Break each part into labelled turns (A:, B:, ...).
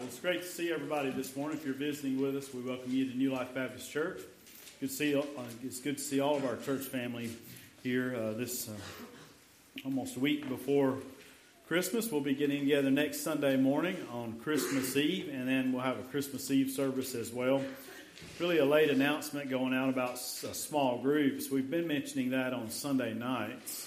A: Well, it's great to see everybody this morning. If you're visiting with us, we welcome you to New Life Baptist Church. Good see, uh, it's good to see all of our church family here uh, this uh, almost week before Christmas. We'll be getting together next Sunday morning on Christmas Eve, and then we'll have a Christmas Eve service as well. Really, a late announcement going out about uh, small groups. We've been mentioning that on Sunday nights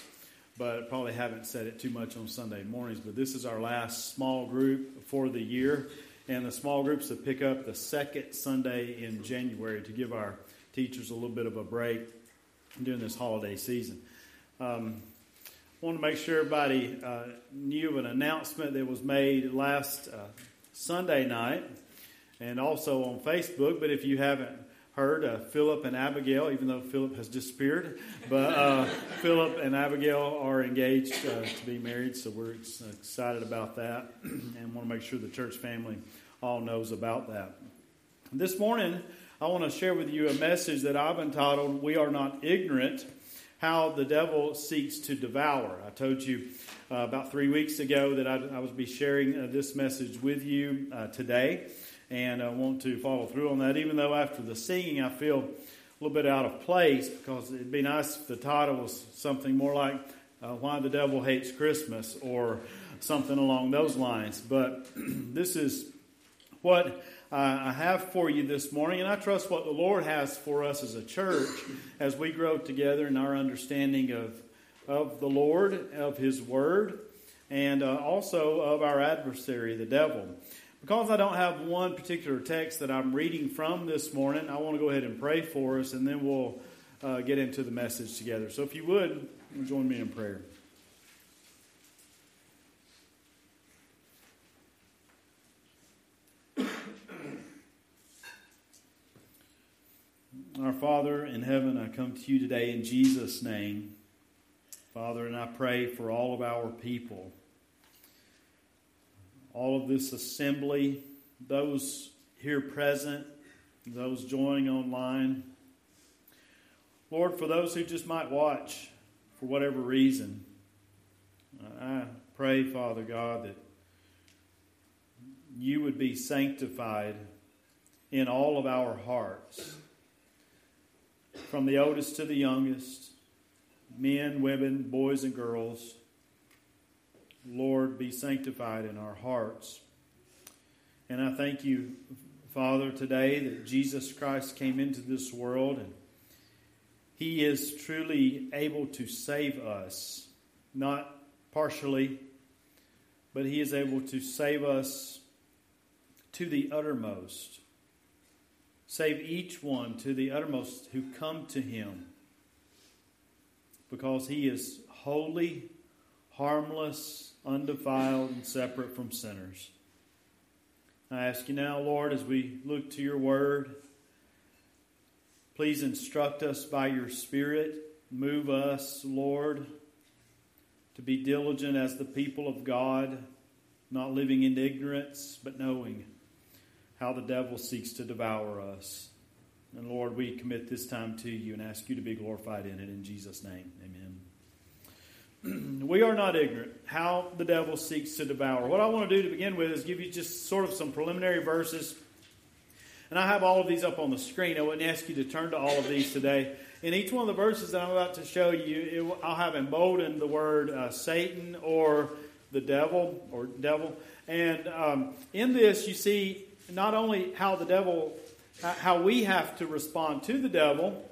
A: but probably haven't said it too much on Sunday mornings. But this is our last small group for the year, and the small groups will pick up the second Sunday in January to give our teachers a little bit of a break during this holiday season. Um, I want to make sure everybody uh, knew of an announcement that was made last uh, Sunday night and also on Facebook. But if you haven't heard uh, Philip and Abigail, even though Philip has disappeared. But uh, Philip and Abigail are engaged uh, to be married, so we're excited about that and want to make sure the church family all knows about that. This morning, I want to share with you a message that I've entitled, We Are Not Ignorant How the Devil Seeks to Devour. I told you uh, about three weeks ago that I, I would be sharing uh, this message with you uh, today and I want to follow through on that. Even though after the singing, I feel a little bit out of place because it'd be nice if the title was something more like uh, "Why the Devil Hates Christmas" or something along those lines. But this is what I have for you this morning, and I trust what the Lord has for us as a church as we grow together in our understanding of of the Lord, of His Word, and uh, also of our adversary, the devil. Because I don't have one particular text that I'm reading from this morning, I want to go ahead and pray for us, and then we'll uh, get into the message together. So if you would, join me in prayer. Our Father in heaven, I come to you today in Jesus' name. Father, and I pray for all of our people all of this assembly, those here present, those joining online. Lord, for those who just might watch for whatever reason, I pray, Father God, that you would be sanctified in all of our hearts, from the oldest to the youngest, men, women, boys, and girls. Lord, be sanctified in our hearts. And I thank you, Father, today that Jesus Christ came into this world and he is truly able to save us, not partially, but he is able to save us to the uttermost. Save each one to the uttermost who come to him because he is holy, harmless, undefiled, and separate from sinners. I ask you now, Lord, as we look to your word, please instruct us by your Spirit. Move us, Lord, to be diligent as the people of God, not living in ignorance, but knowing how the devil seeks to devour us. And Lord, we commit this time to you and ask you to be glorified in it. In Jesus' name, amen. we are not ignorant how the devil seeks to devour. What I want to do to begin with is give you just sort of some preliminary verses. And I have all of these up on the screen. I wouldn't ask you to turn to all of these today. In each one of the verses that I'm about to show you, it, I'll have emboldened the word uh, Satan or the devil or devil. And um, in this, you see not only how the devil, how we have to respond to the devil,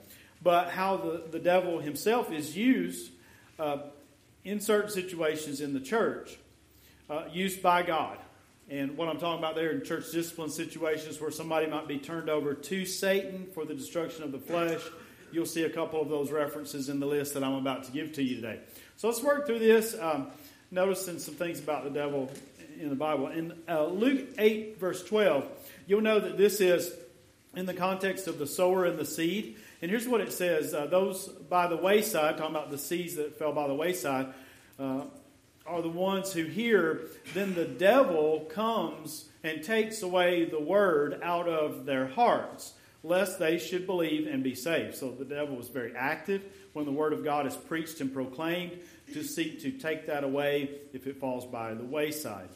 A: but how the, the devil himself is used uh, in certain situations in the church uh, used by God. And what I'm talking about there in church discipline situations where somebody might be turned over to Satan for the destruction of the flesh, you'll see a couple of those references in the list that I'm about to give to you today. So let's work through this, um, noticing some things about the devil in the Bible. In uh, Luke 8, verse 12, you'll know that this is in the context of the sower and the seed. And here's what it says uh, Those by the wayside, talking about the seeds that fell by the wayside, uh, are the ones who hear. Then the devil comes and takes away the word out of their hearts, lest they should believe and be saved. So the devil was very active when the word of God is preached and proclaimed to seek to take that away if it falls by the wayside.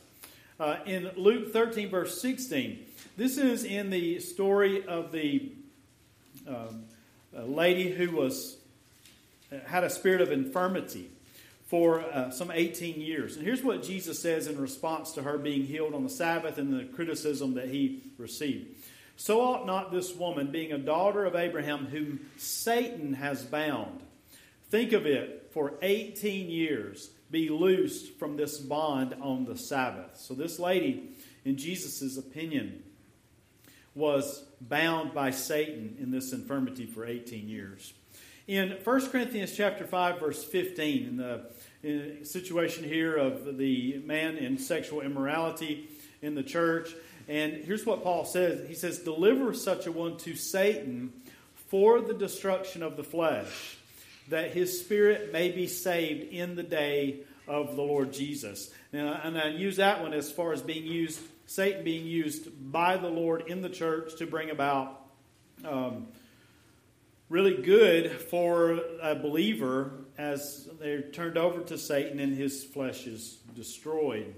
A: Uh, in Luke 13, verse 16. This is in the story of the um, lady who was had a spirit of infirmity for uh, some 18 years. And here's what Jesus says in response to her being healed on the Sabbath and the criticism that he received. So ought not this woman, being a daughter of Abraham, whom Satan has bound, think of it, for 18 years, be loosed from this bond on the Sabbath. So this lady, in Jesus' opinion, was bound by Satan in this infirmity for 18 years. In 1 Corinthians chapter 5, verse 15, in the, in the situation here of the man in sexual immorality in the church, and here's what Paul says He says, Deliver such a one to Satan for the destruction of the flesh, that his spirit may be saved in the day of the Lord Jesus. Now, and I use that one as far as being used, Satan being used by the Lord in the church to bring about um, really good for a believer as they're turned over to Satan and his flesh is destroyed.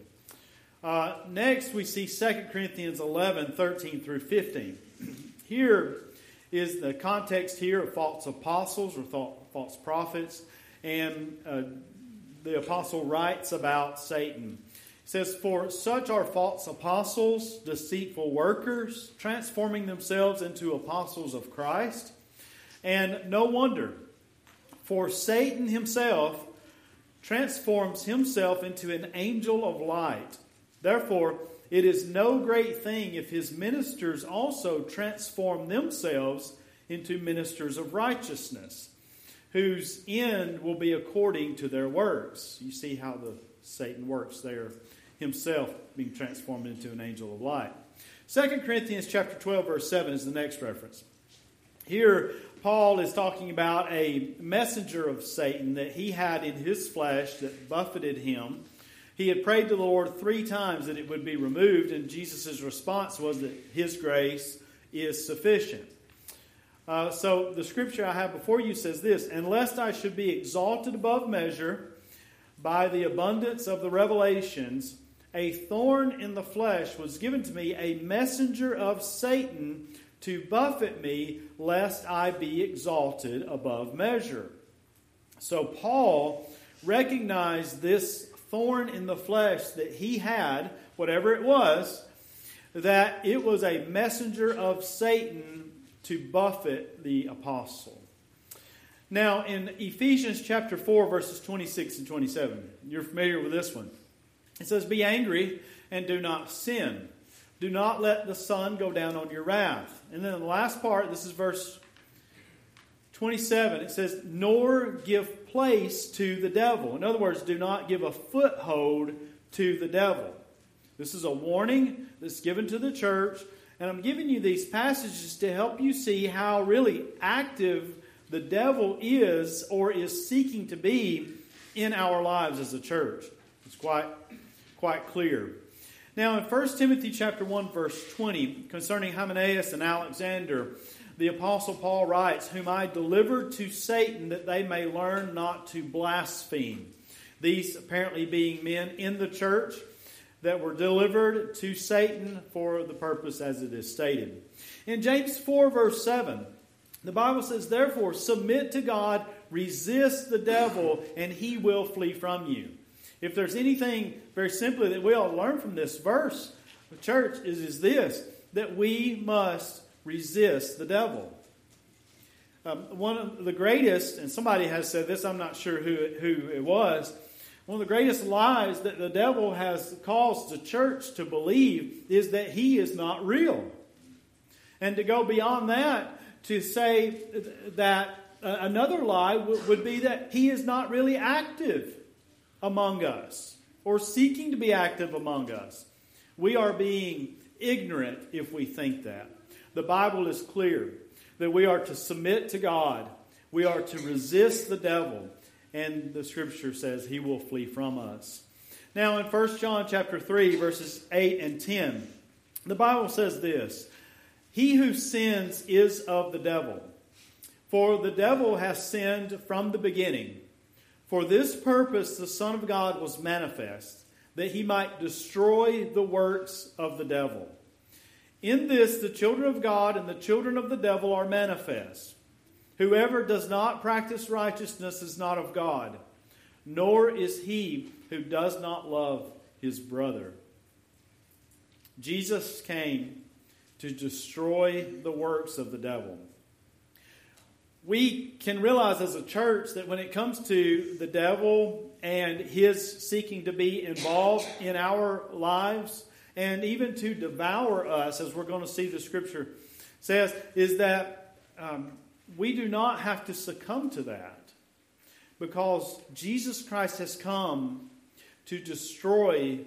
A: Uh, next, we see 2 Corinthians 11 13 through 15. Here is the context here of false apostles or false prophets, and uh, the apostle writes about Satan. He says, For such are false apostles, deceitful workers, transforming themselves into apostles of Christ. And no wonder, for Satan himself transforms himself into an angel of light. Therefore, it is no great thing if his ministers also transform themselves into ministers of righteousness, whose end will be according to their works. You see how the Satan works there, himself being transformed into an angel of light. 2 Corinthians chapter 12 verse 7 is the next reference. Here Paul is talking about a messenger of Satan that he had in his flesh that buffeted him he had prayed to the Lord three times that it would be removed, and Jesus' response was that His grace is sufficient. Uh, so the scripture I have before you says this And lest I should be exalted above measure by the abundance of the revelations, a thorn in the flesh was given to me, a messenger of Satan to buffet me, lest I be exalted above measure. So Paul recognized this thorn in the flesh that he had, whatever it was, that it was a messenger of Satan to buffet the apostle. Now, in Ephesians chapter 4, verses 26 and 27, you're familiar with this one. It says, Be angry and do not sin. Do not let the sun go down on your wrath. And then the last part, this is verse 27, it says, Nor give place to the devil. In other words, do not give a foothold to the devil. This is a warning that's given to the church, and I'm giving you these passages to help you see how really active the devil is or is seeking to be in our lives as a church. It's quite quite clear. Now in 1 Timothy chapter 1 verse 20 concerning Hymenaeus and Alexander, the Apostle Paul writes, Whom I delivered to Satan that they may learn not to blaspheme. These apparently being men in the church that were delivered to Satan for the purpose as it is stated. In James 4, verse 7, the Bible says, Therefore, submit to God, resist the devil, and he will flee from you. If there's anything very simply that we all learn from this verse, the church, is, is this that we must resist the devil. Um, one of the greatest, and somebody has said this, I'm not sure who who it was. One of the greatest lies that the devil has caused the church to believe is that he is not real. And to go beyond that, to say that uh, another lie would be that he is not really active among us or seeking to be active among us. We are being ignorant if we think that. The Bible is clear that we are to submit to God, we are to resist the devil, and the scripture says he will flee from us. Now in 1 John chapter 3 verses 8 and 10, the Bible says this, he who sins is of the devil, for the devil has sinned from the beginning. For this purpose the Son of God was manifest that he might destroy the works of the devil. In this, the children of God and the children of the devil are manifest. Whoever does not practice righteousness is not of God, nor is he who does not love his brother. Jesus came to destroy the works of the devil. We can realize as a church that when it comes to the devil and his seeking to be involved in our lives and even to devour us, as we're going to see the scripture says, is that um, we do not have to succumb to that because Jesus Christ has come to destroy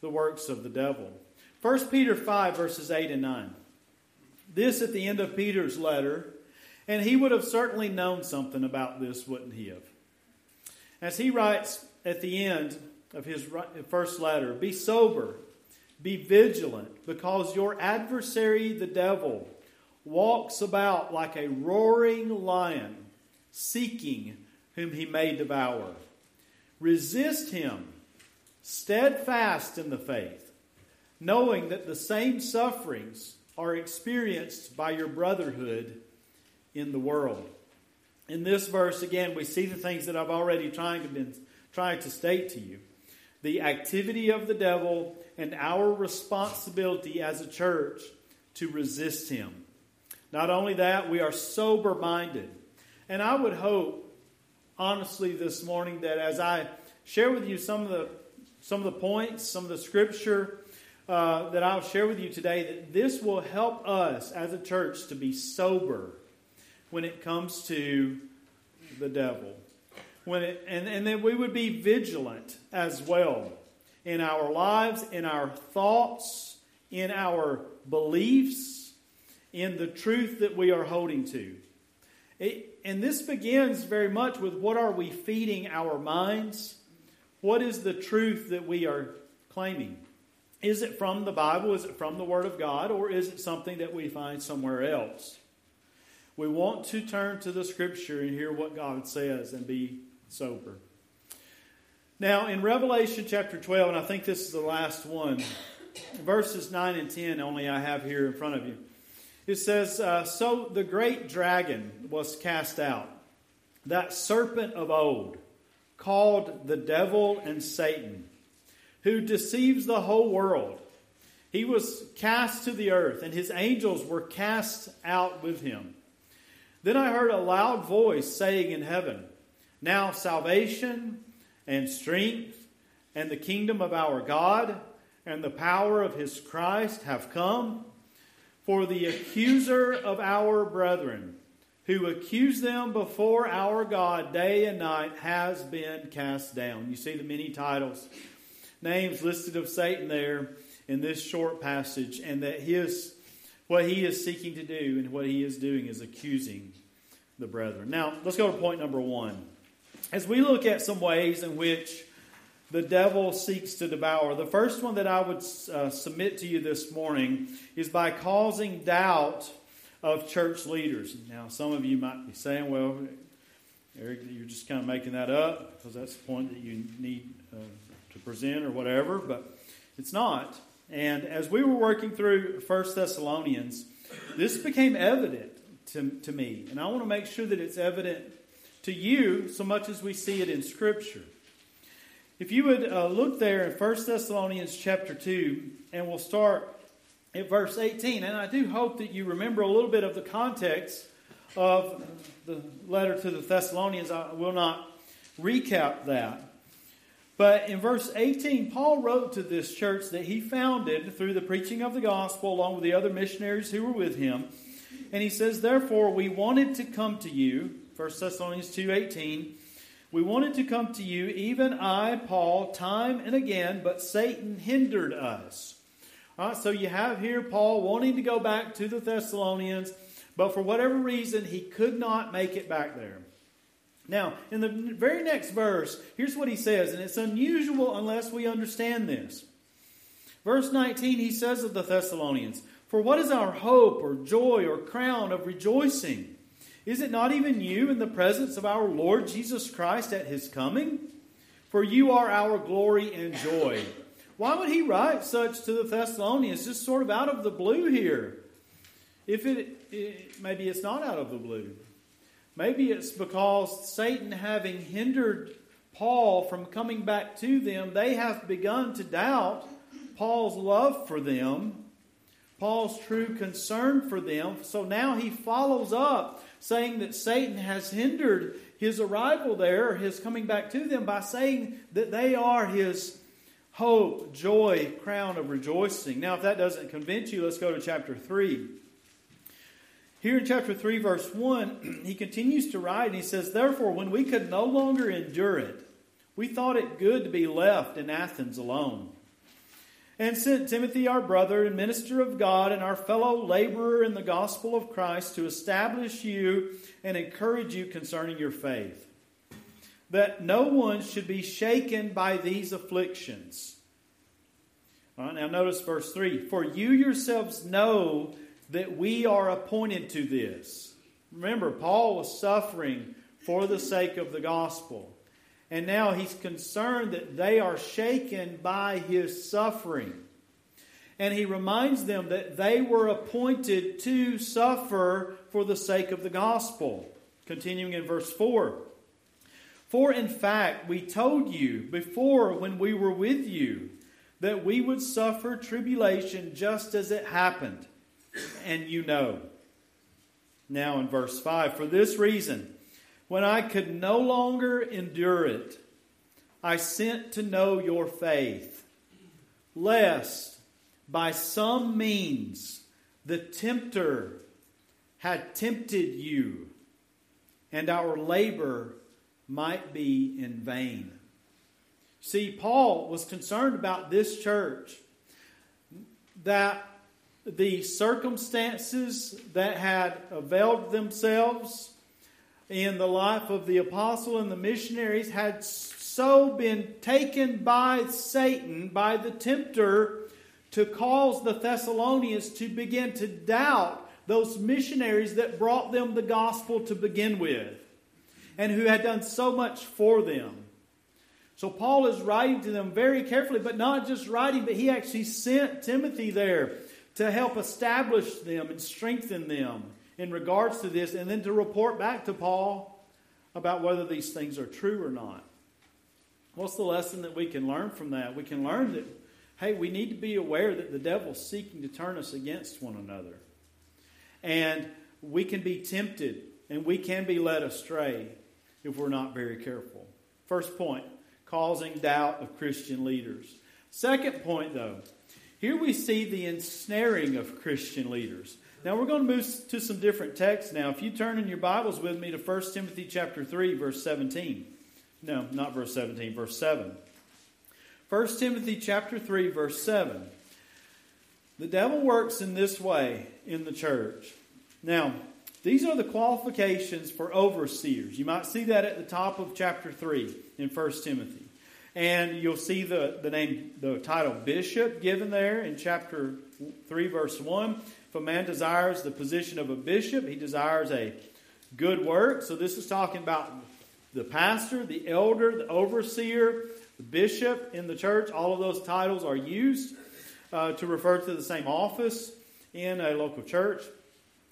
A: the works of the devil. 1 Peter 5, verses 8 and 9. This at the end of Peter's letter, and he would have certainly known something about this, wouldn't he have? As he writes at the end of his first letter Be sober, be vigilant, because your adversary, the devil, walks about like a roaring lion, seeking whom he may devour. Resist him, steadfast in the faith, knowing that the same sufferings are experienced by your brotherhood in the world. In this verse, again, we see the things that I've already trying to been trying to state to you. The activity of the devil and our responsibility as a church to resist him. Not only that, we are sober minded. And I would hope, honestly, this morning that as I share with you some of the, some of the points, some of the scripture uh, that I'll share with you today, that this will help us as a church to be sober when it comes to the devil. When it, and, and that we would be vigilant as well in our lives, in our thoughts, in our beliefs in the truth that we are holding to. It, and this begins very much with what are we feeding our minds? What is the truth that we are claiming? Is it from the Bible? Is it from the Word of God? Or is it something that we find somewhere else? We want to turn to the Scripture and hear what God says and be sober. Now, in Revelation chapter 12, and I think this is the last one, verses 9 and 10 only I have here in front of you. It says, uh, So the great dragon was cast out, that serpent of old, called the devil and Satan, who deceives the whole world. He was cast to the earth, and his angels were cast out with him. Then I heard a loud voice saying in heaven, Now salvation and strength and the kingdom of our God and the power of his Christ have come. For the accuser of our brethren, who accused them before our God day and night, has been cast down. You see the many titles, names listed of Satan there in this short passage, and that his what he is seeking to do and what he is doing is accusing the brethren. Now, let's go to point number one. As we look at some ways in which the devil seeks to devour. The first one that I would uh, submit to you this morning is by causing doubt of church leaders. Now, some of you might be saying, well, Eric, you're just kind of making that up because that's the point that you need uh, to present or whatever, but it's not. And as we were working through First Thessalonians, this became evident to, to me. And I want to make sure that it's evident to you so much as we see it in Scripture. If you would uh, look there in 1 Thessalonians chapter 2, and we'll start at verse 18. And I do hope that you remember a little bit of the context of the letter to the Thessalonians. I will not recap that. But in verse 18, Paul wrote to this church that he founded through the preaching of the gospel along with the other missionaries who were with him. And he says, Therefore, we wanted to come to you, 1 Thessalonians 2.18, we wanted to come to you, even I, Paul, time and again, but Satan hindered us. So you have here Paul wanting to go back to the Thessalonians, but for whatever reason, he could not make it back there. Now, in the very next verse, here's what he says, and it's unusual unless we understand this. Verse 19, he says of the Thessalonians, For what is our hope or joy or crown of rejoicing? Is it not even you in the presence of our Lord Jesus Christ at his coming? For you are our glory and joy. why would he write such to the Thessalonians just sort of out of the blue here? If it, it maybe it's not out of the blue. Maybe it's because Satan having hindered Paul from coming back to them, they have begun to doubt Paul's love for them, Paul's true concern for them. So now he follows up saying that Satan has hindered his arrival there, his coming back to them, by saying that they are his hope, joy, crown of rejoicing. Now, if that doesn't convince you, let's go to chapter 3. Here in chapter 3, verse 1, he continues to write, and he says, Therefore, when we could no longer endure it, we thought it good to be left in Athens alone. And sent Timothy, our brother and minister of God, and our fellow laborer in the gospel of Christ, to establish you and encourage you concerning your faith. That no one should be shaken by these afflictions. All right, now notice verse 3 For you yourselves know that we are appointed to this. Remember, Paul was suffering for the sake of the gospel. And now he's concerned that they are shaken by his suffering. And he reminds them that they were appointed to suffer for the sake of the gospel. Continuing in verse 4. For in fact, we told you before when we were with you that we would suffer tribulation just as it happened. And you know. Now in verse 5 For this reason, when I could no longer endure it, I sent to know your faith, lest by some means the tempter had tempted you, and our labor might be in vain. See, Paul was concerned about this church that the circumstances that had availed themselves in the life of the apostle and the missionaries had so been taken by Satan, by the tempter, to cause the Thessalonians to begin to doubt those missionaries that brought them the gospel to begin with and who had done so much for them. So Paul is writing to them very carefully, but not just writing, but he actually sent Timothy there to help establish them and strengthen them in regards to this, and then to report back to Paul about whether these things are true or not. What's the lesson that we can learn from that? We can learn that, hey, we need to be aware that the devil's seeking to turn us against one another. And we can be tempted and we can be led astray if we're not very careful. First point causing doubt of Christian leaders. Second point, though, here we see the ensnaring of Christian leaders. Now we're going to move to some different texts now. If you turn in your Bibles with me to 1 Timothy chapter 3 verse 17. No, not verse 17, verse 7. 1 Timothy chapter 3 verse 7. The devil works in this way in the church. Now, these are the qualifications for overseers. You might see that at the top of chapter 3 in 1 Timothy. And you'll see the, the name, the title bishop given there in chapter 3, verse 1. If a man desires the position of a bishop, he desires a good work. So this is talking about the pastor, the elder, the overseer, the bishop in the church. All of those titles are used uh, to refer to the same office in a local church.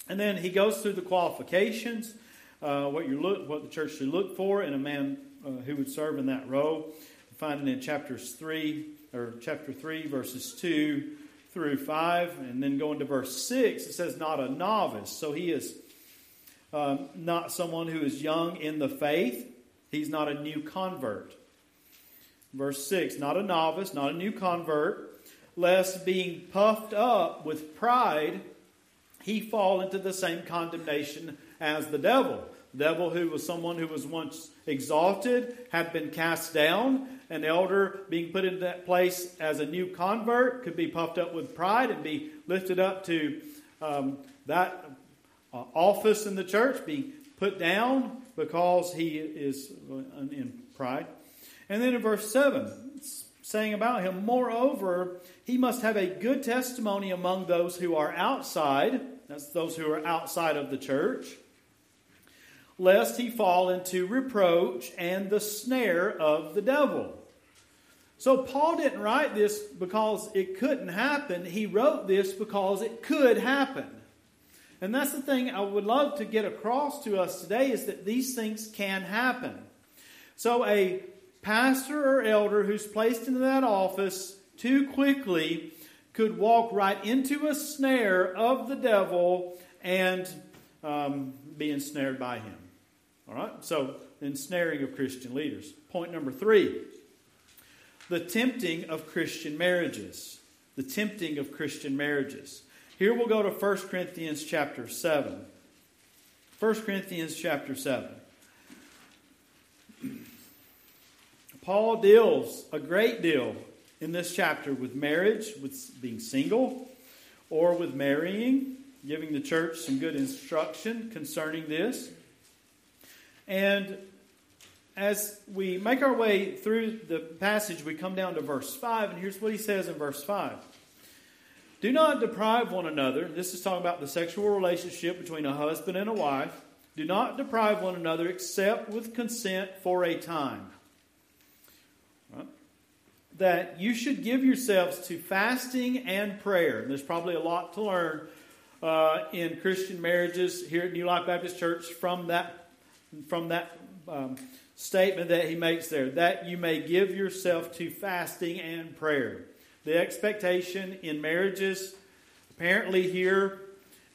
A: And then he goes through the qualifications, uh, what you look, what the church should look for in a man uh, who would serve in that role. Find it in chapters three or chapter three, verses two through 5, and then going to verse 6, it says, not a novice. So he is um, not someone who is young in the faith, he's not a new convert. Verse 6, not a novice, not a new convert, lest being puffed up with pride, he fall into the same condemnation as the devil. The devil, who was someone who was once exalted, had been cast down, an elder being put into that place as a new convert could be puffed up with pride and be lifted up to um, that uh, office in the church, be put down because he is uh, in pride. And then in verse 7, saying about him, Moreover, he must have a good testimony among those who are outside, that's those who are outside of the church, lest he fall into reproach and the snare of the devil. So Paul didn't write this because it couldn't happen. He wrote this because it could happen. And that's the thing I would love to get across to us today is that these things can happen. So a pastor or elder who's placed into that office too quickly could walk right into a snare of the devil and um, be ensnared by him. All right? So, ensnaring of Christian leaders. Point number three the tempting of Christian marriages. The tempting of Christian marriages. Here we'll go to 1 Corinthians chapter 7. 1 Corinthians chapter 7. Paul deals a great deal in this chapter with marriage, with being single, or with marrying, giving the church some good instruction concerning this. And as we make our way through the passage, we come down to verse 5, and here's what he says in verse 5. Do not deprive one another. This is talking about the sexual relationship between a husband and a wife. Do not deprive one another except with consent for a time. Right? That you should give yourselves to fasting and prayer. And there's probably a lot to learn uh, in Christian marriages here at New Life Baptist Church from that from that um, statement that he makes there. That you may give yourself to fasting and prayer. The expectation in marriages, apparently here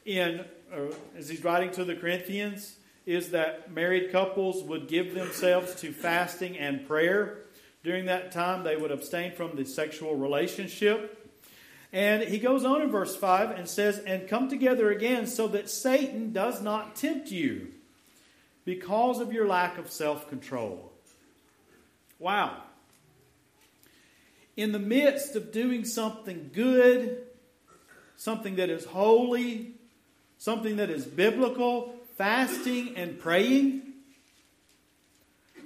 A: in uh, as he's writing to the Corinthians, is that married couples would give themselves to fasting and prayer. During that time, they would abstain from the sexual relationship. And he goes on in verse 5 and says, And come together again so that Satan does not tempt you because of your lack of self control. Wow. In the midst of doing something good, something that is holy, something that is biblical, fasting and praying,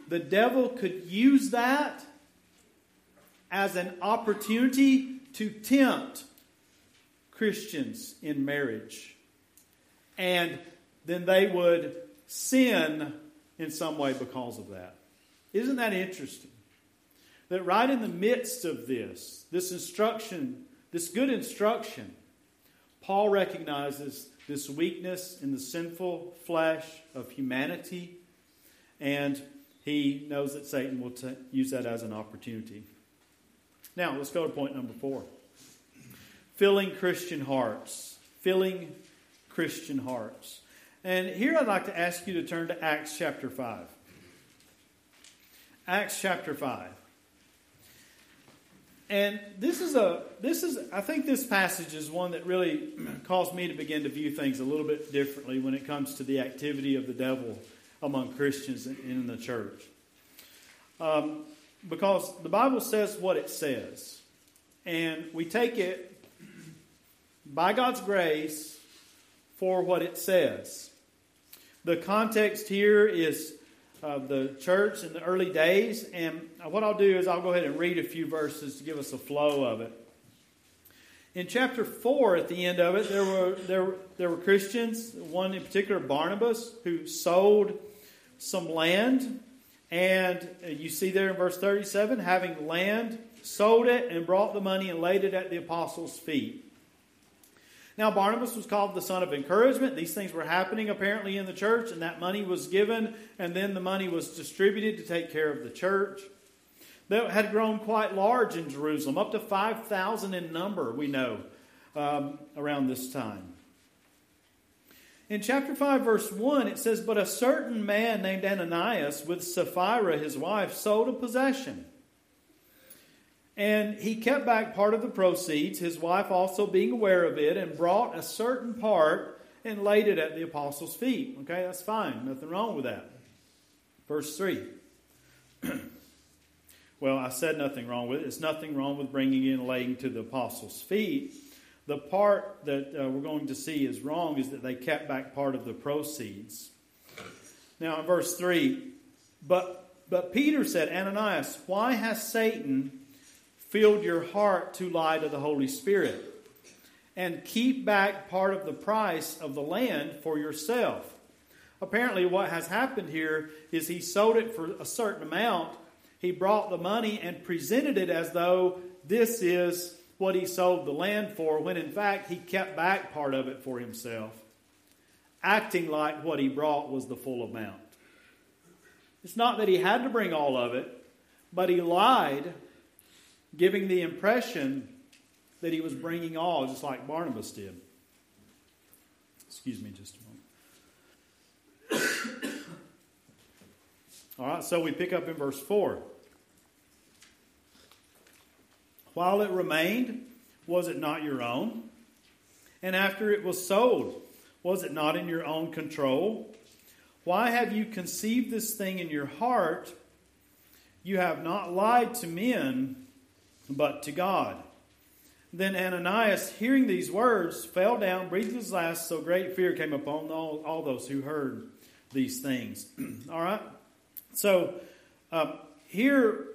A: the devil could use that as an opportunity to tempt Christians in marriage. And then they would sin in some way because of that. Isn't that interesting? That right in the midst of this, this instruction, this good instruction, Paul recognizes this weakness in the sinful flesh of humanity, and he knows that Satan will t- use that as an opportunity. Now, let's go to point number four filling Christian hearts. Filling Christian hearts. And here I'd like to ask you to turn to Acts chapter 5. Acts chapter 5. And this is a this is I think this passage is one that really caused me to begin to view things a little bit differently when it comes to the activity of the devil among Christians in the church. Um, because the Bible says what it says, and we take it by God's grace for what it says. The context here is uh, the church in the early days. And what I'll do is I'll go ahead and read a few verses to give us a flow of it. In chapter 4, at the end of it, there were, there, there were Christians, one in particular, Barnabas, who sold some land. And you see there in verse 37 having land, sold it, and brought the money and laid it at the apostles' feet. Now, Barnabas was called the son of encouragement. These things were happening apparently in the church, and that money was given, and then the money was distributed to take care of the church. That had grown quite large in Jerusalem, up to 5,000 in number, we know, um, around this time. In chapter 5, verse 1, it says, But a certain man named Ananias, with Sapphira his wife, sold a possession and he kept back part of the proceeds, his wife also being aware of it, and brought a certain part and laid it at the apostles' feet. Okay, that's fine. Nothing wrong with that. Verse 3. well, I said nothing wrong with it. It's nothing wrong with bringing in laying to the apostles' feet. The part that uh, we're going to see is wrong is that they kept back part of the proceeds. Now, in verse 3, but, but Peter said, Ananias, why has Satan filled your heart to lie to the Holy Spirit and keep back part of the price of the land for yourself. Apparently, what has happened here is he sold it for a certain amount. he brought the money and presented it as though this is what he sold the land for, when in fact he kept back part of it for himself, acting like what he brought was the full amount. It's not that he had to bring all of it, but he lied, giving the impression that he was bringing all, just like Barnabas did. Excuse me just a moment. all right, so we pick up in verse 4. While it remained, was it not your own? And after it was sold, was it not in your own control? Why have you conceived this thing in your heart? You have not lied to men, but to God. Then Ananias, hearing these words, fell down, breathed his last, so great fear came upon all, all those who heard these things. all right? So um, here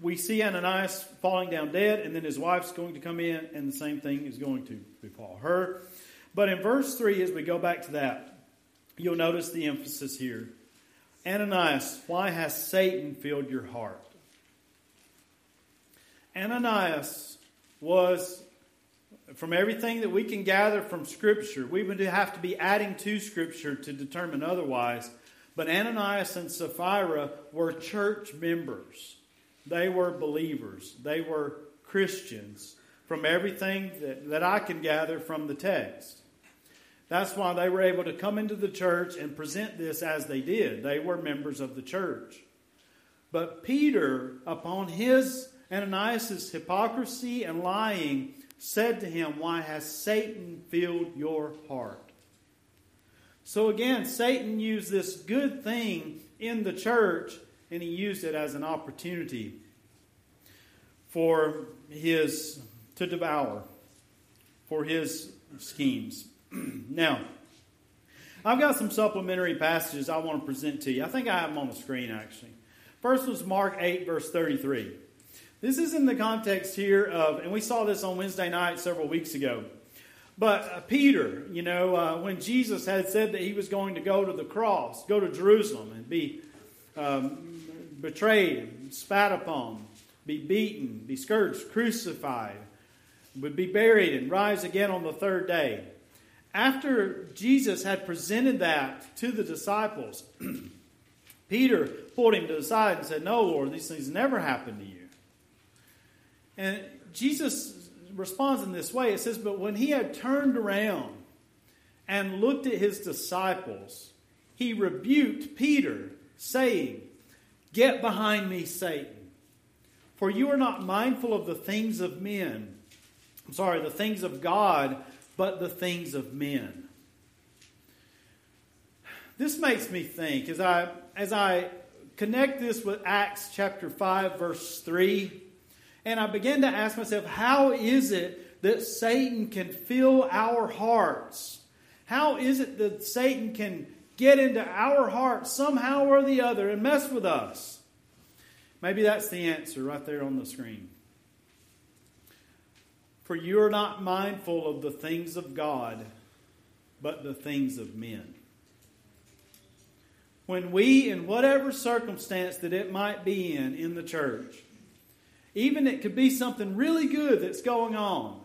A: we see Ananias falling down dead, and then his wife's going to come in, and the same thing is going to befall her. But in verse 3, as we go back to that, you'll notice the emphasis here. Ananias, why has Satan filled your heart? Ananias was, from everything that we can gather from Scripture, we would have to be adding to Scripture to determine otherwise. But Ananias and Sapphira were church members. They were believers. They were Christians from everything that, that I can gather from the text. That's why they were able to come into the church and present this as they did. They were members of the church. But Peter, upon his Ananias' hypocrisy and lying, said to him, Why has Satan filled your heart? So again, Satan used this good thing in the church and he used it as an opportunity for his to devour for his schemes. now, I've got some supplementary passages I want to present to you. I think I have them on the screen actually. First was Mark 8, verse 33. This is in the context here of, and we saw this on Wednesday night several weeks ago. But uh, Peter, you know, uh, when Jesus had said that he was going to go to the cross, go to Jerusalem and be um, betrayed, spat upon, be beaten, be scourged, crucified, would be buried, and rise again on the third day. After Jesus had presented that to the disciples, Peter pulled him to the side and said, No, Lord, these things never happened to you. And Jesus responds in this way it says, But when he had turned around and looked at his disciples, he rebuked Peter, saying, Get behind me, Satan. For you are not mindful of the things of men. I'm sorry, the things of God, but the things of men. This makes me think as I as I connect this with Acts chapter 5 verse 3 and I begin to ask myself how is it that Satan can fill our hearts? How is it that Satan can get into our hearts somehow or the other and mess with us? Maybe that's the answer right there on the screen. For you are not mindful of the things of God, but the things of men. When we, in whatever circumstance that it might be in, in the church, even it could be something really good that's going on,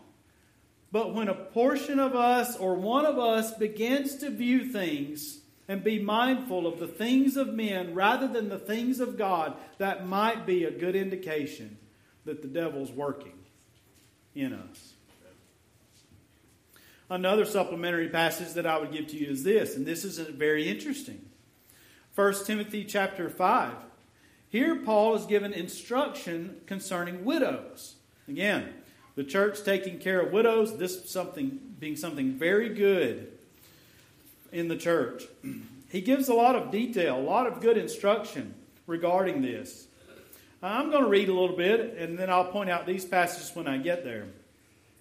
A: but when a portion of us or one of us begins to view things and be mindful of the things of men rather than the things of God, that might be a good indication that the devil's working in us. Another supplementary passage that I would give to you is this, and this is very interesting. 1 Timothy chapter 5. Here Paul is given instruction concerning widows. Again, the church taking care of widows, this something being something very good in the church. He gives a lot of detail, a lot of good instruction regarding this. I'm going to read a little bit and then I'll point out these passages when I get there.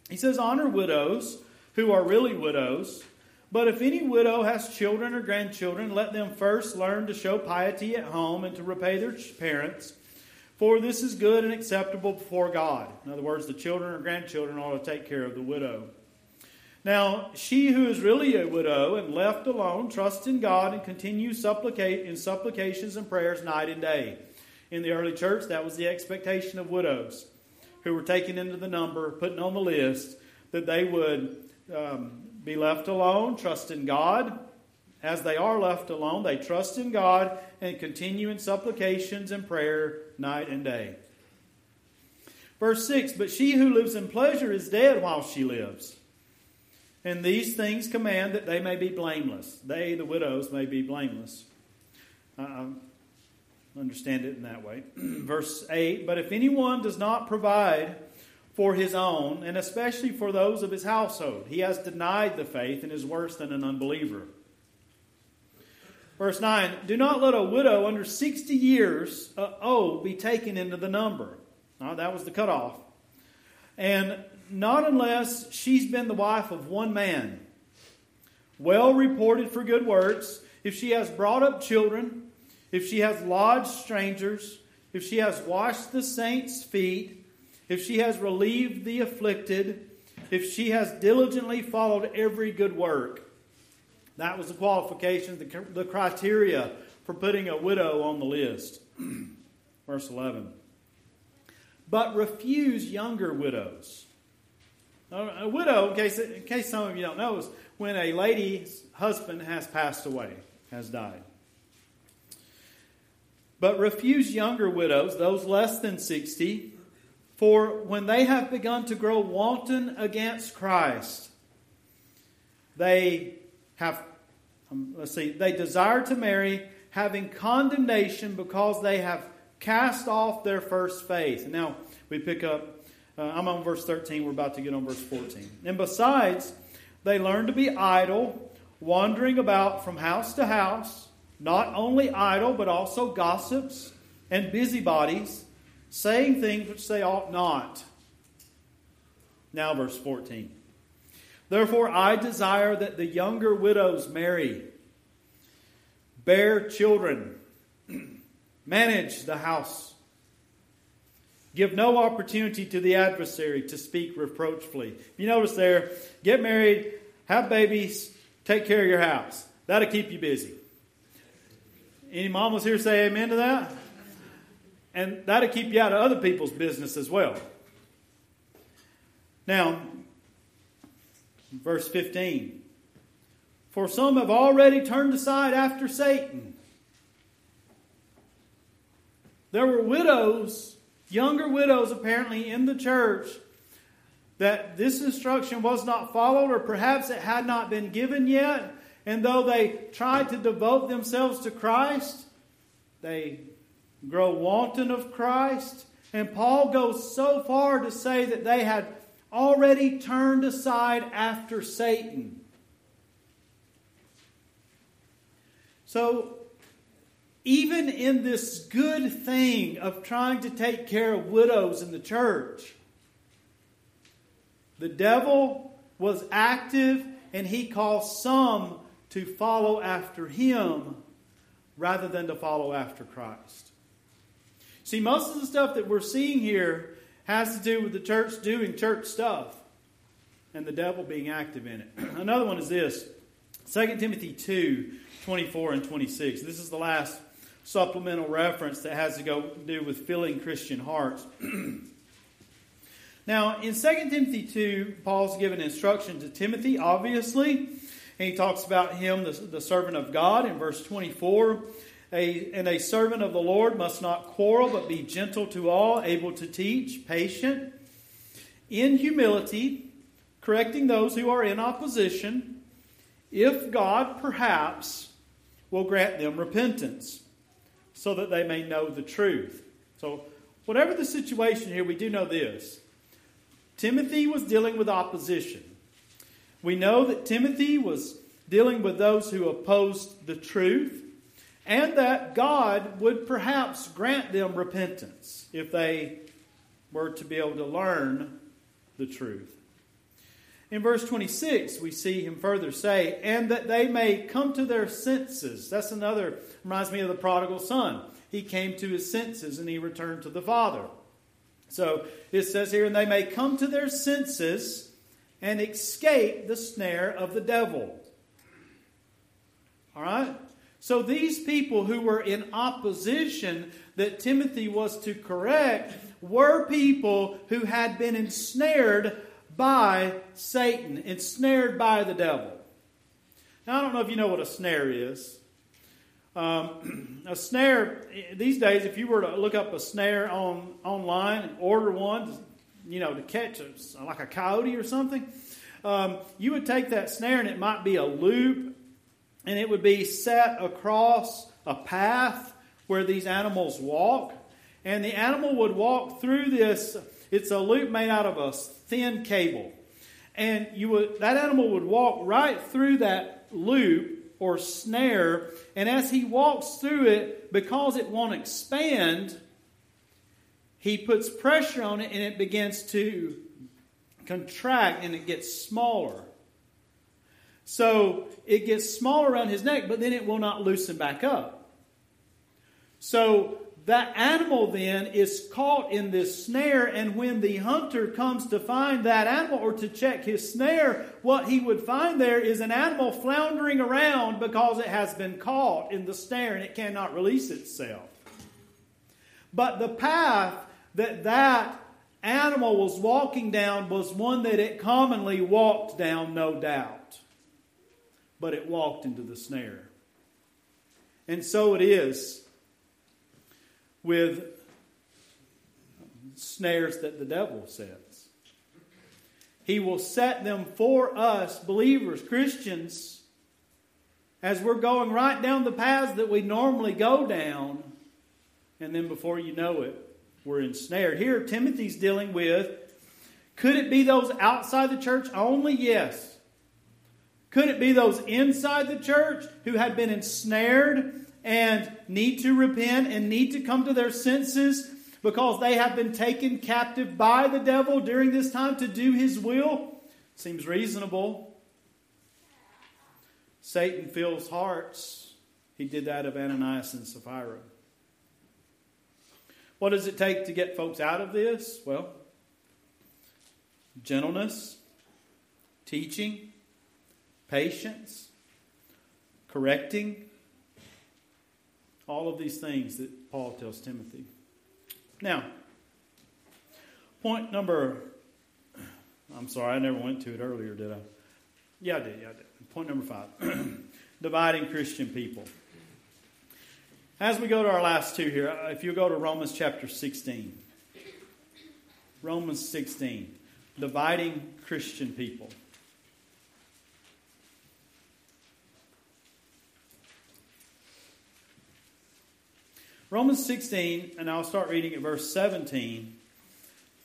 A: He says, Honor widows who are really widows. But if any widow has children or grandchildren, let them first learn to show piety at home and to repay their parents. For this is good and acceptable before God. In other words, the children or grandchildren ought to take care of the widow. Now, she who is really a widow and left alone trusts in God and continues supplicate in supplications and prayers night and day. in the early church, that was the expectation of widows who were taken into the number, putting on the list, that they would um, be left alone, trust in God. As they are left alone, they trust in God and continue in supplications and prayer night and day. Verse 6 But she who lives in pleasure is dead while she lives. And these things command that they may be blameless. They, the widows, may be blameless. Uh, understand it in that way. Verse 8 But if anyone does not provide for his own, and especially for those of his household, he has denied the faith and is worse than an unbeliever. Verse 9 Do not let a widow under 60 years uh, old be taken into the number. Now, that was the cutoff. And not unless she's been the wife of one man, well reported for good works, if she has brought up children, if she has lodged strangers, if she has washed the saints' feet, if she has relieved the afflicted, if she has diligently followed every good work. That was the qualifications, the, the criteria for putting a widow on the list. Verse 11. But refuse younger widows. A widow, in case, in case some of you don't know, is when a lady's husband has passed away, has died. But refuse younger widows, those less than 60, for when they have begun to grow wanton against Christ, they have, um, let's see, they desire to marry, having condemnation because they have cast off their first faith. Now, we pick up, uh, I'm on verse 13, we're about to get on verse 14. And besides, they learn to be idle, wandering about from house to house not only idle, but also gossips and busybodies, saying things which they ought not. Now, verse 14. Therefore, I desire that the younger widows marry, bear children, manage the house, give no opportunity to the adversary to speak reproachfully. You notice there, get married, have babies, take care of your house. That'll keep you busy. Any mamas here say amen to that? And that'll keep you out of other people's business as well. Now, verse 15. For some have already turned aside after Satan. There were widows, younger widows apparently in the church, that this instruction was not followed, or perhaps it had not been given yet. And though they tried to devote themselves to Christ, they grow wanton of Christ. And Paul goes so far to say that they had already turned aside after Satan. So, even in this good thing of trying to take care of widows in the church, the devil was active and he caused some to follow after him rather than to follow after Christ. See, most of the stuff that we're seeing here has to do with the church doing church stuff and the devil being active in it. Another one is this 2 Timothy 2 24 and 26. This is the last supplemental reference that has to go do with filling Christian hearts. now, in 2 Timothy 2, Paul's given instruction to Timothy, obviously, and he talks about him, the, the servant of God, in verse 24. A, and a servant of the Lord must not quarrel, but be gentle to all, able to teach, patient, in humility, correcting those who are in opposition, if God perhaps will grant them repentance, so that they may know the truth. So, whatever the situation here, we do know this Timothy was dealing with opposition. We know that Timothy was dealing with those who opposed the truth, and that God would perhaps grant them repentance if they were to be able to learn the truth. In verse 26, we see him further say, and that they may come to their senses. That's another, reminds me of the prodigal son. He came to his senses and he returned to the Father. So it says here, and they may come to their senses and escape the snare of the devil. All right? So these people who were in opposition that Timothy was to correct were people who had been ensnared by Satan, ensnared by the devil. Now, I don't know if you know what a snare is. Um, a snare, these days, if you were to look up a snare on online and order one, you know, to catch a, like a coyote or something, um, you would take that snare and it might be a loop and it would be set across a path where these animals walk. And the animal would walk through this, it's a loop made out of a thin cable. And you would that animal would walk right through that loop or snare, and as he walks through it, because it won't expand, he puts pressure on it and it begins to contract and it gets smaller. So it gets small around his neck, but then it will not loosen back up. So that animal then is caught in this snare, and when the hunter comes to find that animal or to check his snare, what he would find there is an animal floundering around because it has been caught in the snare and it cannot release itself. But the path that that animal was walking down was one that it commonly walked down, no doubt. But it walked into the snare. And so it is with snares that the devil sets. He will set them for us, believers, Christians, as we're going right down the paths that we normally go down. And then before you know it, we're ensnared. Here, Timothy's dealing with could it be those outside the church only? Yes. Could it be those inside the church who had been ensnared and need to repent and need to come to their senses because they have been taken captive by the devil during this time to do his will? Seems reasonable. Satan fills hearts. He did that of Ananias and Sapphira. What does it take to get folks out of this? Well, gentleness, teaching, patience, correcting, all of these things that Paul tells Timothy. Now, point number, I'm sorry, I never went to it earlier, did I? Yeah, I did. Yeah, I did. Point number five dividing Christian people. As we go to our last two here, uh, if you go to Romans chapter 16, Romans 16, dividing Christian people. Romans 16, and I'll start reading at verse 17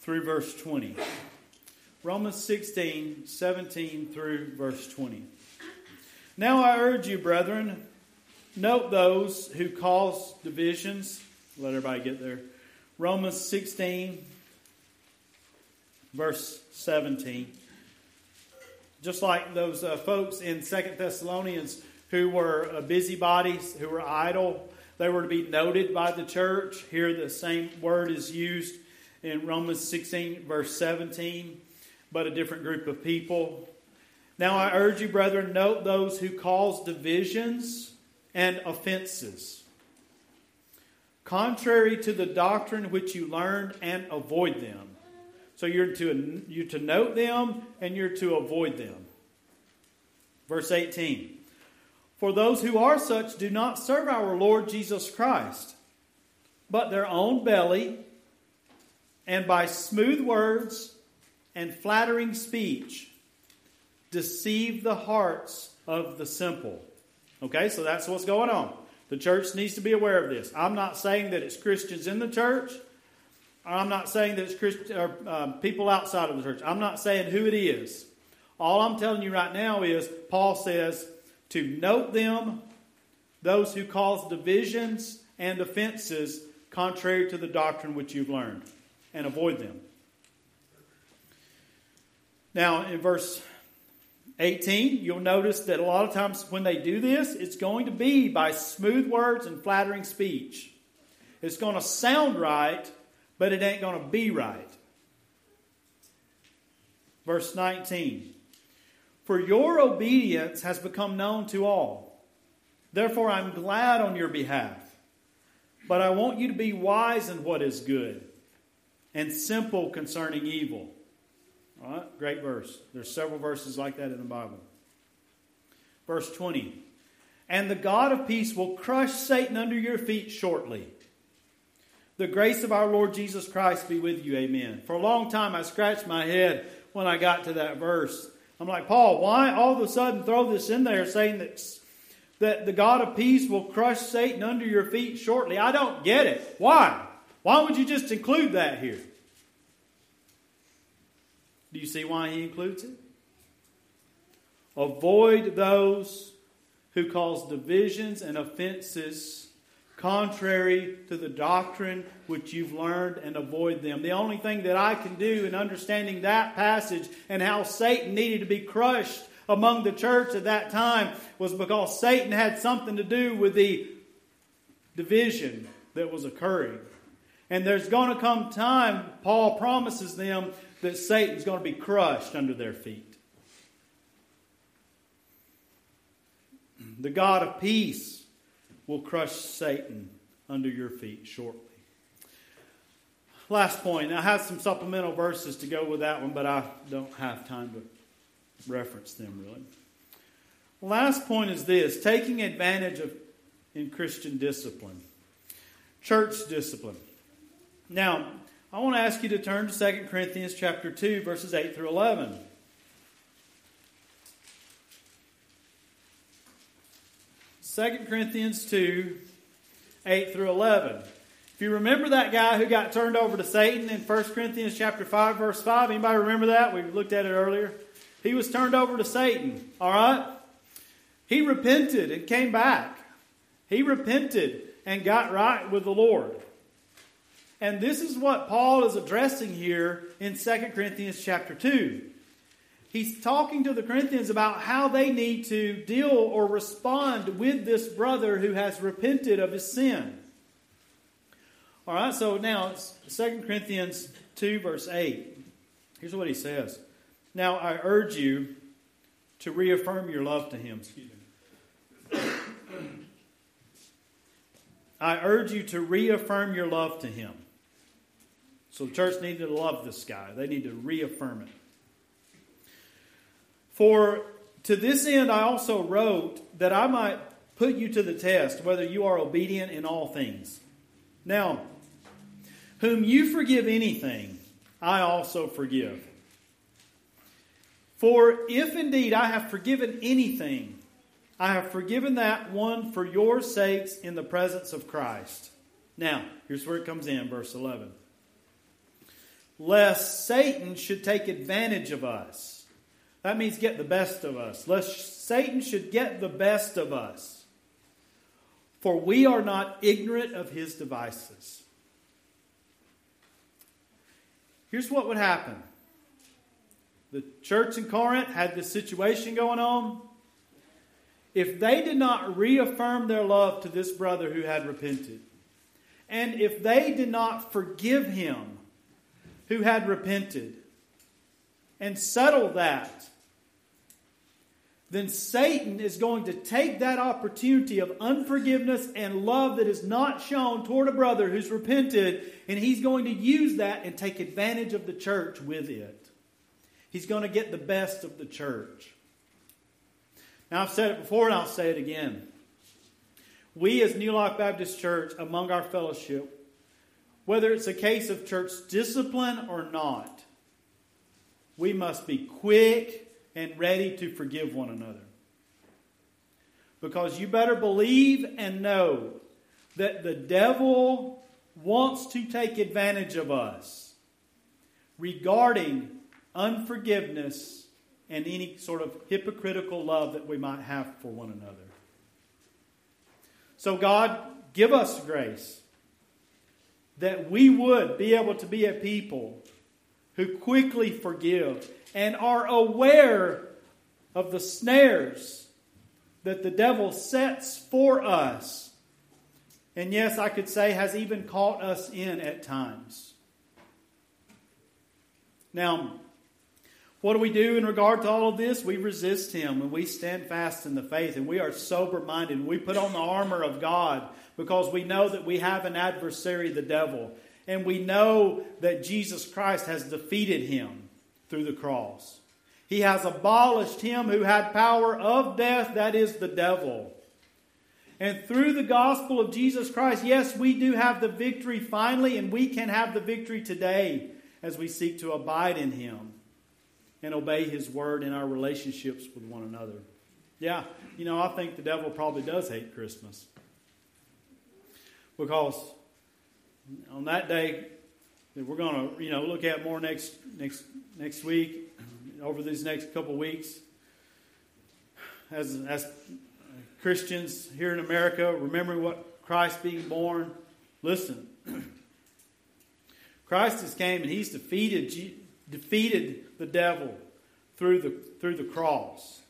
A: through verse 20. Romans 16, 17 through verse 20. Now I urge you, brethren, note those who cause divisions. Let everybody get there. Romans 16, verse 17. Just like those uh, folks in Second Thessalonians who were uh, busybodies, who were idle, they were to be noted by the church. Here, the same word is used in Romans 16, verse 17, but a different group of people. Now, I urge you, brethren, note those who cause divisions and offenses, contrary to the doctrine which you learned, and avoid them. So you're to, you're to note them and you're to avoid them. Verse 18. For those who are such do not serve our Lord Jesus Christ, but their own belly, and by smooth words and flattering speech deceive the hearts of the simple. Okay, so that's what's going on. The church needs to be aware of this. I'm not saying that it's Christians in the church. I'm not saying that it's Christ, or, uh, people outside of the church. I'm not saying who it is. All I'm telling you right now is Paul says to note them, those who cause divisions and offenses contrary to the doctrine which you've learned, and avoid them. Now, in verse 18, you'll notice that a lot of times when they do this, it's going to be by smooth words and flattering speech. It's going to sound right, but it ain't going to be right. Verse 19 For your obedience has become known to all Therefore, I'm glad on your behalf. But I want you to be wise in what is good and simple concerning evil. All right, great verse. There's several verses like that in the Bible. Verse 20. And the God of peace will crush Satan under your feet shortly. The grace of our Lord Jesus Christ be with you. Amen. For a long time, I scratched my head when I got to that verse. I'm like, Paul, why all of a sudden throw this in there saying that, that the God of peace will crush Satan under your feet shortly? I don't get it. Why? Why would you just include that here? Do you see why he includes it? Avoid those who cause divisions and offenses contrary to the doctrine which you've learned and avoid them. The only thing that I can do in understanding that passage and how Satan needed to be crushed among the church at that time was because Satan had something to do with the division that was occurring. And there's going to come time, Paul promises them, that Satan's going to be crushed under their feet. The God of peace will crush Satan under your feet shortly. Last point. I have some supplemental verses to go with that one, but I don't have time to reference them really. Last point is this taking advantage of in Christian discipline, church discipline. Now, I want to ask you to turn to 2 Corinthians chapter 2, verses 8 through 11. 2 Corinthians 2 8 through 11. If you remember that guy who got turned over to Satan in 1 Corinthians chapter 5 verse 5, anybody remember that? We looked at it earlier. He was turned over to Satan, all right? He repented and came back. He repented and got right with the Lord. And this is what Paul is addressing here in 2 Corinthians chapter 2 he's talking to the Corinthians about how they need to deal or respond with this brother who has repented of his sin. All right, so now it's 2 Corinthians 2, verse 8. Here's what he says Now I urge you to reaffirm your love to him. Excuse me. I urge you to reaffirm your love to him. So the church needed to love this guy, they need to reaffirm it. For to this end I also wrote that I might put you to the test whether you are obedient in all things. Now, whom you forgive anything, I also forgive. For if indeed I have forgiven anything, I have forgiven that one for your sakes in the presence of Christ. Now, here's where it comes in, verse 11. Lest Satan should take advantage of us that means get the best of us. Lest Satan should get the best of us. For we are not ignorant of his devices. Here's what would happen the church in Corinth had this situation going on. If they did not reaffirm their love to this brother who had repented, and if they did not forgive him who had repented, and settle that, then Satan is going to take that opportunity of unforgiveness and love that is not shown toward a brother who's repented, and he's going to use that and take advantage of the church with it. He's going to get the best of the church. Now, I've said it before and I'll say it again. We, as New Life Baptist Church, among our fellowship, whether it's a case of church discipline or not, we must be quick and ready to forgive one another. Because you better believe and know that the devil wants to take advantage of us regarding unforgiveness and any sort of hypocritical love that we might have for one another. So, God, give us grace that we would be able to be a people who quickly forgive and are aware of the snares that the devil sets for us. And yes, I could say has even caught us in at times. Now, What do we do in regard to all of this? We resist him and we stand fast in the faith and we are sober minded. We put on the armor of God because we know that we have an adversary, the devil. And we know that Jesus Christ has defeated him through the cross. He has abolished him who had power of death, that is the devil. And through the gospel of Jesus Christ, yes, we do have the victory finally, and we can have the victory today as we seek to abide in him and obey his word in our relationships with one another. Yeah, you know, I think the devil probably does hate Christmas. Because on that day that we're going to, you know, look at more next next next week, over these next couple weeks, as as Christians here in America, remembering what Christ being born. Listen, Christ has came and He's defeated defeated the devil through the through the cross,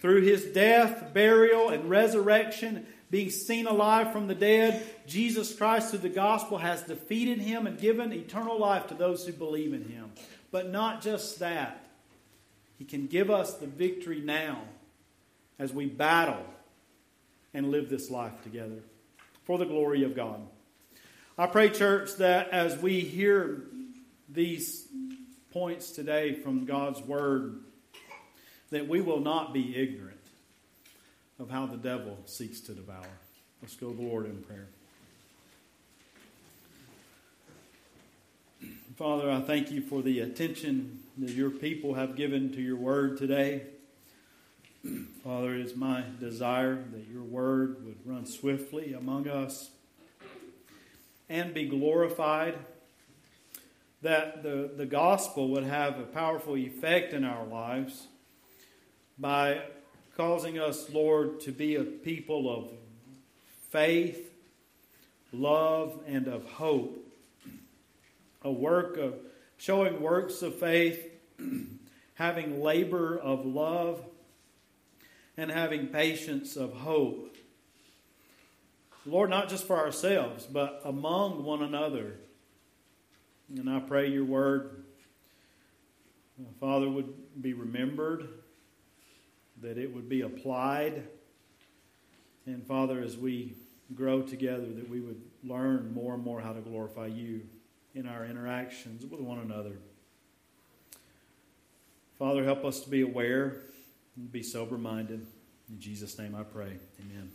A: through His death, burial, and resurrection being seen alive from the dead, Jesus Christ through the gospel has defeated him and given eternal life to those who believe in him. But not just that, he can give us the victory now as we battle and live this life together for the glory of God. I pray, church, that as we hear these points today from God's Word, that we will not be ignorant of how the devil seeks to devour. Let's go to the Lord in prayer. Father, I thank you for the attention that your people have given to your word today. Father, it is my desire that your word would run swiftly among us and be glorified, that the, the gospel would have a powerful effect in our lives by causing us, Lord, to be a people of faith, love, and of hope. A work of showing works of faith, having labor of love, and having patience of hope. Lord, not just for ourselves, but among one another. And I pray your word, uh, Father, would be remembered that it would be applied. And Father, as we grow together, that we would learn more and more how to glorify you in our interactions with one another. Father, help us to be aware and be sober minded. In Jesus' name I pray. Amen.